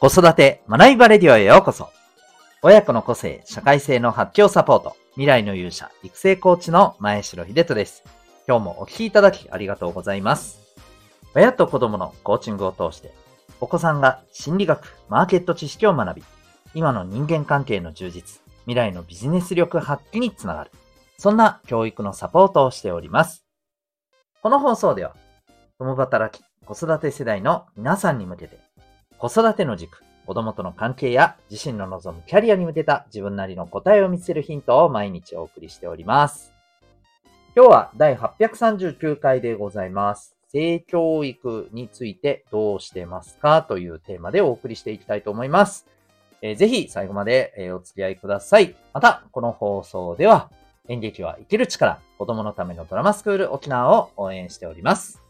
子育て学びバレディオへようこそ。親子の個性、社会性の発揮をサポート。未来の勇者、育成コーチの前城秀人です。今日もお聴きいただきありがとうございます。親と子供のコーチングを通して、お子さんが心理学、マーケット知識を学び、今の人間関係の充実、未来のビジネス力発揮につながる。そんな教育のサポートをしております。この放送では、共働き、子育て世代の皆さんに向けて、子育ての軸、子供との関係や自身の望むキャリアに向けた自分なりの答えを見つけるヒントを毎日お送りしております。今日は第839回でございます。性教育についてどうしてますか？というテーマでお送りしていきたいと思います。えー、ぜひ最後まで、えお付き合いください。また、この放送では演劇は生きる力、子供のためのドラマスクール沖縄を応援しております。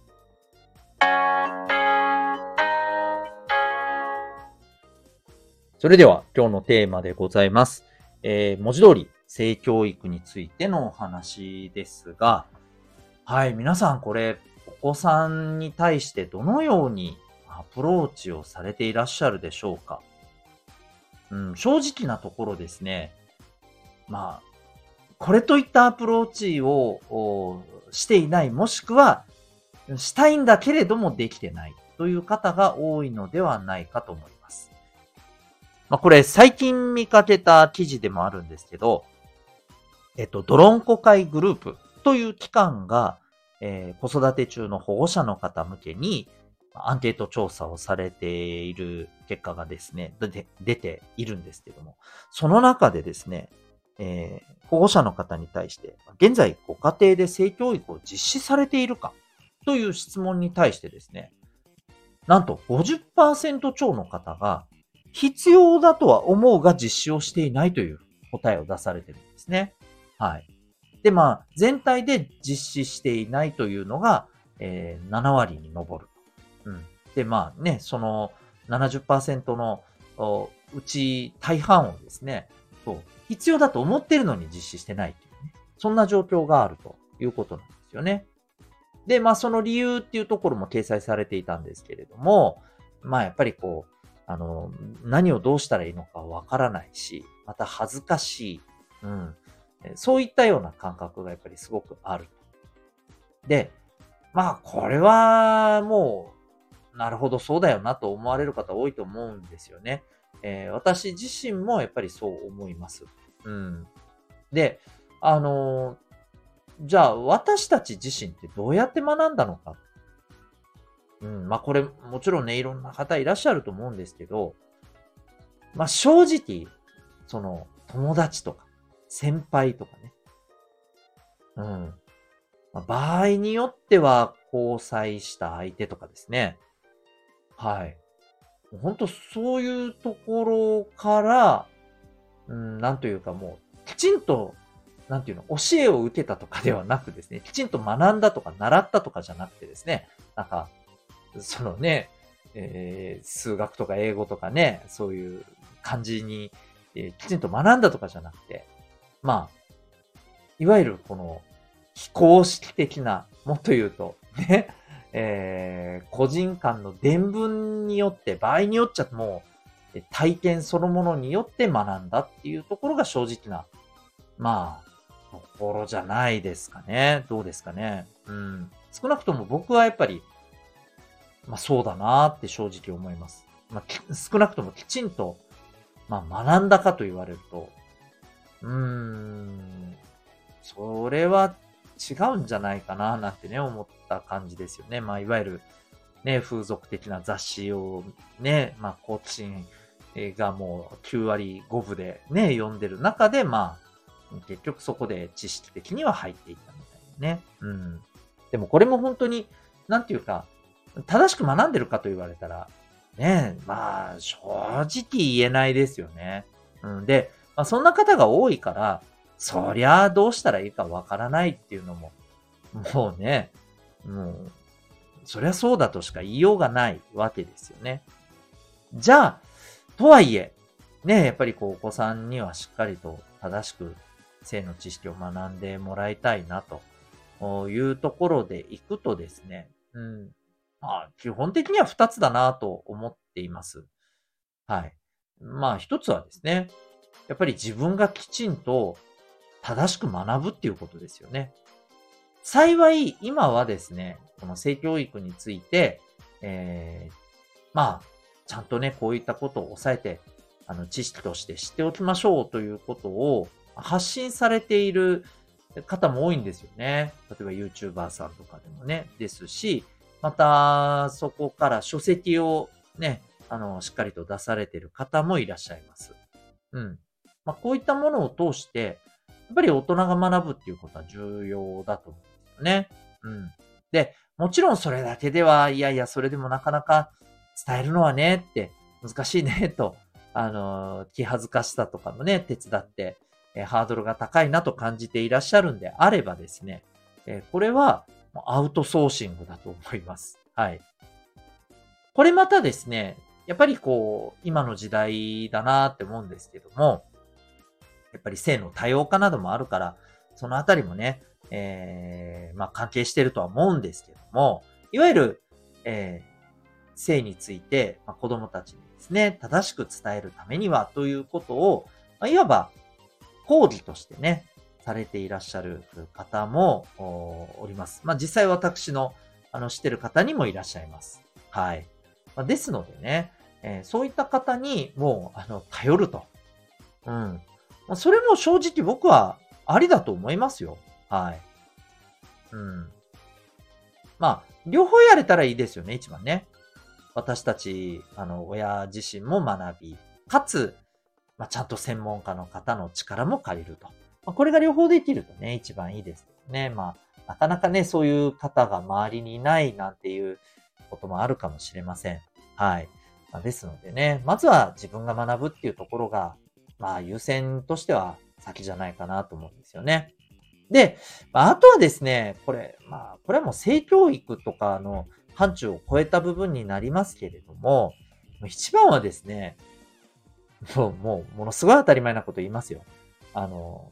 それでは今日のテーマでございます。えー、文字通り性教育についてのお話ですが、はい、皆さんこれお子さんに対してどのようにアプローチをされていらっしゃるでしょうか？うん、正直なところですね。まあ、これといったアプローチをしていない、もしくは、したいんだけれどもできてないという方が多いのではないかと思います。まあ、これ最近見かけた記事でもあるんですけど、えっと、ドロンコ会グループという機関が、えー、子育て中の保護者の方向けに、アンケート調査をされている結果がですね、出ているんですけども、その中でですね、えー、保護者の方に対して、現在ご家庭で性教育を実施されているかという質問に対してですね、なんと50%超の方が必要だとは思うが実施をしていないという答えを出されてるんですね。はい。で、まあ、全体で実施していないというのが、えー、7割に上る。うん。で、まあね、その70%のうち大半をですね、そう、必要だと思ってるのに実施してないっていうね。そんな状況があるということなんですよね。で、まあその理由っていうところも掲載されていたんですけれども、まあやっぱりこう、あの、何をどうしたらいいのかわからないし、また恥ずかしい。うん。そういったような感覚がやっぱりすごくある。で、まあ、これはもう、なるほど、そうだよなと思われる方多いと思うんですよね。えー、私自身もやっぱりそう思います。うん。で、あのー、じゃあ私たち自身ってどうやって学んだのか。うん、まあこれもちろんね、いろんな方いらっしゃると思うんですけど、まあ正直、その友達とか先輩とかね。うん。まあ、場合によっては交際した相手とかですね。はい。本当そういうところから、うん、なんというかもう、きちんと、なんていうの、教えを受けたとかではなくですね、きちんと学んだとか習ったとかじゃなくてですね、なんか、そのね、えー、数学とか英語とかね、そういう感じに、えー、きちんと学んだとかじゃなくて、まあ、いわゆるこの非公式的な、もっと言うと、ね、えー、個人間の伝聞によって、場合によっちゃもう、体験そのものによって学んだっていうところが正直な、まあ、ところじゃないですかね。どうですかね。うん。少なくとも僕はやっぱり、まあそうだなって正直思います。まあ、少なくともきちんと、まあ学んだかと言われると、うーん、それは違うんじゃないかななんてね、思った感じですよね。まあ、いわゆる、ね、風俗的な雑誌をね、まあ、コーチンがもう9割5分でね、読んでる中で、まあ、結局そこで知識的には入っていったみたいなね。うん。でもこれも本当に、なんていうか、正しく学んでるかと言われたら、ね、まあ、正直言えないですよね。うん。で、まあ、そんな方が多いから、そりゃあどうしたらいいかわからないっていうのも、もうね、もう、そりゃそうだとしか言いようがないわけですよね。じゃあ、とはいえ、ね、やっぱりこう、お子さんにはしっかりと正しく性の知識を学んでもらいたいなというところでいくとですね、うん。まあ、基本的には二つだなと思っています。はい。まあ一つはですね、やっぱり自分がきちんと正しく学ぶっていうことですよね。幸い、今はですね、この性教育について、えー、まあ、ちゃんとね、こういったことを抑えて、あの、知識として知っておきましょうということを発信されている方も多いんですよね。例えば YouTuber さんとかでもね、ですし、また、そこから書籍をね、あの、しっかりと出されている方もいらっしゃいます。うん。まあ、こういったものを通して、やっぱり大人が学ぶっていうことは重要だと思うんですよね。うん。で、もちろんそれだけでは、いやいや、それでもなかなか伝えるのはね、って難しいね、と、あの、気恥ずかしさとかもね、手伝って、えハードルが高いなと感じていらっしゃるんであればですね、えこれはアウトソーシングだと思います。はい。これまたですね、やっぱりこう、今の時代だなって思うんですけども、やっぱり性の多様化などもあるから、そのあたりもね、えー、まあ関係してるとは思うんですけども、いわゆる、えー、性について、まあ、子供たちにですね、正しく伝えるためにはということを、まあ、いわば講義としてね、されていらっしゃる方もおります。まあ実際私のあの知ってる方にもいらっしゃいます。はい。まあ、ですのでね、えー、そういった方にもうあの頼ると。うんま。それも正直僕はありだと思いますよ。はい。うん。まあ、両方やれたらいいですよね、一番ね。私たち、あの、親自身も学び、かつ、まあ、ちゃんと専門家の方の力も借りると。まあ、これが両方できるとね、一番いいですね。まあ、なかなかね、そういう方が周りにいないなんていうこともあるかもしれません。はい。まあ、ですのでね、まずは自分が学ぶっていうところが、まあ優先としては先じゃないかなと思うんですよね。で、まあ、あとはですね、これ、まあ、これはもう性教育とかの範疇を超えた部分になりますけれども、一番はですね、もう、もう、ものすごい当たり前なこと言いますよ。あの、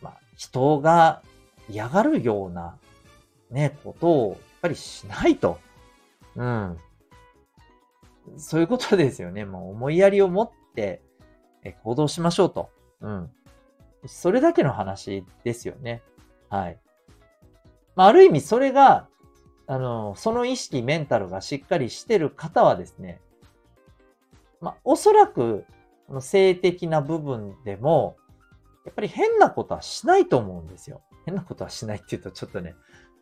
まあ、人が嫌がるような、ね、ことを、やっぱりしないと。うん。そういうことですよね。もう思いやりを持って行動しましょうと。うん。それだけの話ですよね。はい。まあ、ある意味それが、あの、その意識、メンタルがしっかりしてる方はですね、まあ、おそらく、性的な部分でも、やっぱり変なことはしないと思うんですよ。変なことはしないって言うとちょっとね、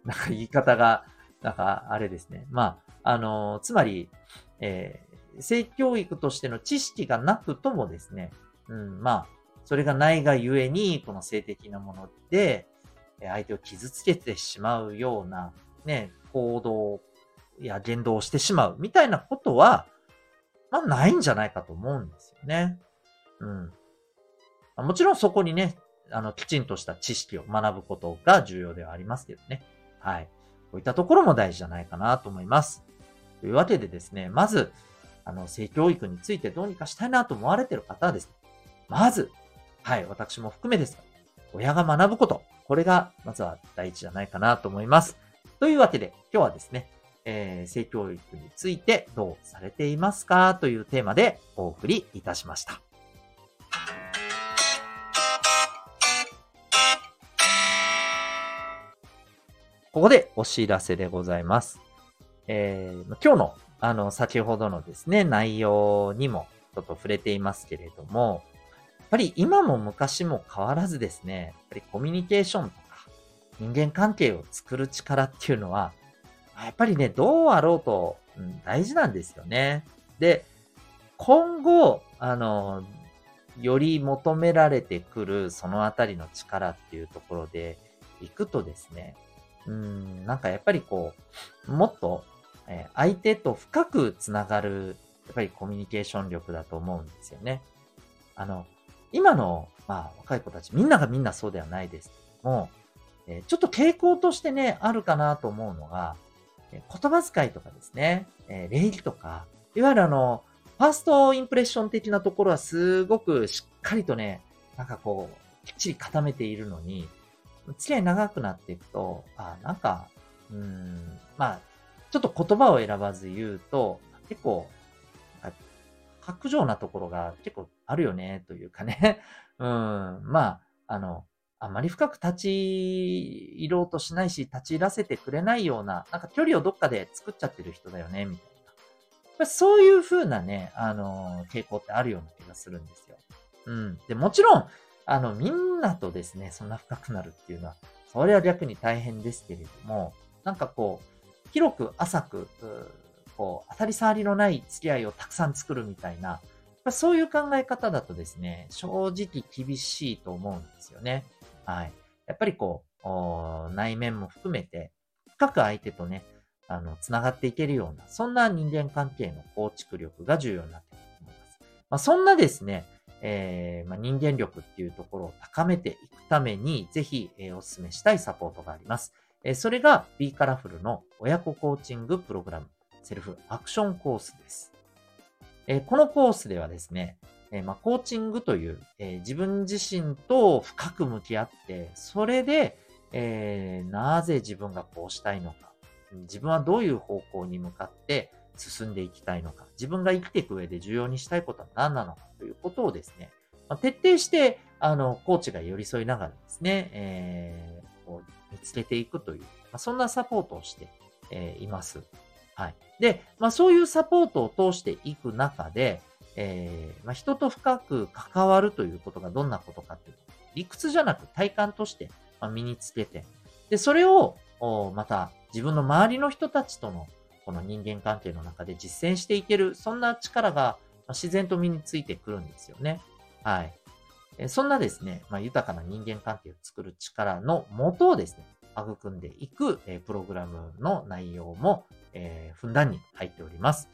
なんか言い方が、なんかあれですね。まあ、あの、つまり、えー、性教育としての知識がなくともですね、うん、まあ、それがないがゆえに、この性的なもので、相手を傷つけてしまうような、ね、行動や言動をしてしまうみたいなことは、まあ、ないんじゃないかと思うんですよね。うん。もちろんそこにね、あの、きちんとした知識を学ぶことが重要ではありますけどね。はい。こういったところも大事じゃないかなと思います。というわけでですね、まず、あの、性教育についてどうにかしたいなと思われている方はですね、まず、はい、私も含めですが、親が学ぶこと、これがまずは第一じゃないかなと思います。というわけで、今日はですね、えー、性教育についてどうされていますかというテーマでお送りいたしました。ここでお知らせでございます。えー、今日の、あの、先ほどのですね、内容にもちょっと触れていますけれども、やっぱり今も昔も変わらずですね、やっぱりコミュニケーションとか人間関係を作る力っていうのは、やっぱりね、どうあろうと、うん、大事なんですよね。で、今後、あの、より求められてくるそのあたりの力っていうところで行くとですね、うん、なんかやっぱりこう、もっと、えー、相手と深くつながる、やっぱりコミュニケーション力だと思うんですよね。あの、今の、まあ、若い子たち、みんながみんなそうではないですけども、えー、ちょっと傾向としてね、あるかなと思うのが、え言葉遣いとかですね、えー、礼儀とか、いわゆるあの、ファーストインプレッション的なところはすごくしっかりとね、なんかこう、きっちり固めているのに、付き合い長くなっていくと、あ、なんか、うん、まあ、ちょっと言葉を選ばず言うと、結構、白状なところが結構あるよね、というかね。うん。まあ、あの、あまり深く立ち入ろうとしないし、立ち入らせてくれないような、なんか距離をどっかで作っちゃってる人だよね、みたいな。そういう風なね、あの、傾向ってあるような気がするんですよ。うん。で、もちろん、あの、みんなとですね、そんな深くなるっていうのは、それは逆に大変ですけれども、なんかこう、広く浅く、こう、当たり障りのない付き合いをたくさん作るみたいな、そういう考え方だとですね、正直厳しいと思うんですよね。はい。やっぱりこう、内面も含めて、深く相手とね、あの、つながっていけるような、そんな人間関係の構築力が重要になってくると思います。まあ、そんなですね、えー、まあ、人間力っていうところを高めていくために、ぜひ、えー、お勧めしたいサポートがあります。えー、それが B カラフルの親子コーチングプログラム、セルフアクションコースです。えこのコースではですね、えまあ、コーチングという、え自分自身と深く向き合って、それで、えなぜ自分がこうしたいのか、自分はどういう方向に向かって進んでいきたいのか、自分が生きていく上で重要にしたいことは何なのかということをですね、まあ、徹底して、あの、コーチが寄り添いながらですね、えー、こう見つけていくという、まあ、そんなサポートをして、えー、います。はい。で、まあそういうサポートを通していく中で、えー、まあ、人と深く関わるということがどんなことかっていうと理屈じゃなく体感としてま身につけて、で、それを、また自分の周りの人たちとのこの人間関係の中で実践していける、そんな力が自然と身についてくるんですよね。はい。そんなですね、まあ、豊かな人間関係を作る力の元をですね、育んでいく、プログラムの内容も、えー、ふんだんに入っております。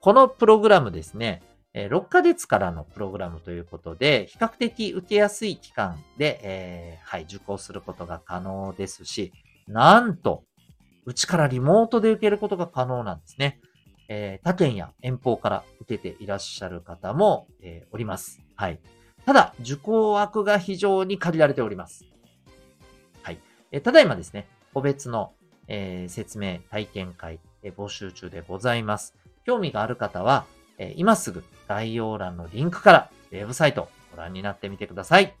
このプログラムですね、え6ヶ月からのプログラムということで、比較的受けやすい期間で、えー、はい、受講することが可能ですし、なんと、うちからリモートで受けることが可能なんですね。えー、他県や遠方から受けていらっしゃる方も、えー、おります。はい。ただ、受講枠が非常に限られております。はい。えー、ただいまですね、個別の、え説明、体験会、え募集中でございます。興味がある方は、え今すぐ概要欄のリンクからウェブサイトをご覧になってみてください。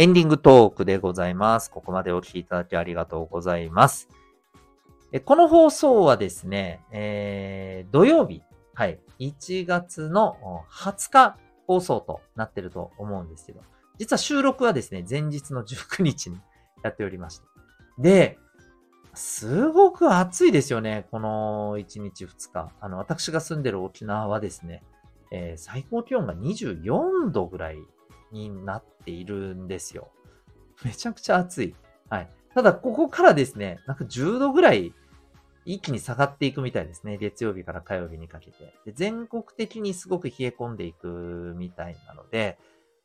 エンディングトークでございます。ここまでお聴きいただきありがとうございます。この放送はですね、えー、土曜日、はい、1月の20日放送となってると思うんですけど、実は収録はですね、前日の19日にやっておりまして。で、すごく暑いですよね。この1日2日。あの、私が住んでる沖縄はですね、えー、最高気温が24度ぐらいになっているんですよ。めちゃくちゃ暑い。はい。ただ、ここからですね、なんか10度ぐらい一気に下がっていくみたいですね。月曜日から火曜日にかけて。で全国的にすごく冷え込んでいくみたいなので、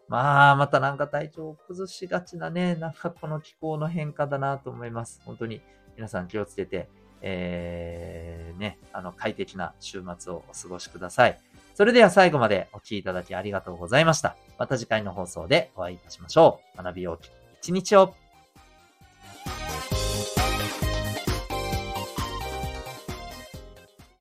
まあ、またなんか体調を崩しがちなね、なんかこの気候の変化だなと思います。本当に皆さん気をつけて、えー、ね、あの、快適な週末をお過ごしください。それでは最後までお聴きいただきありがとうございました。また次回の放送でお会いいたしましょう。学びようき一日を。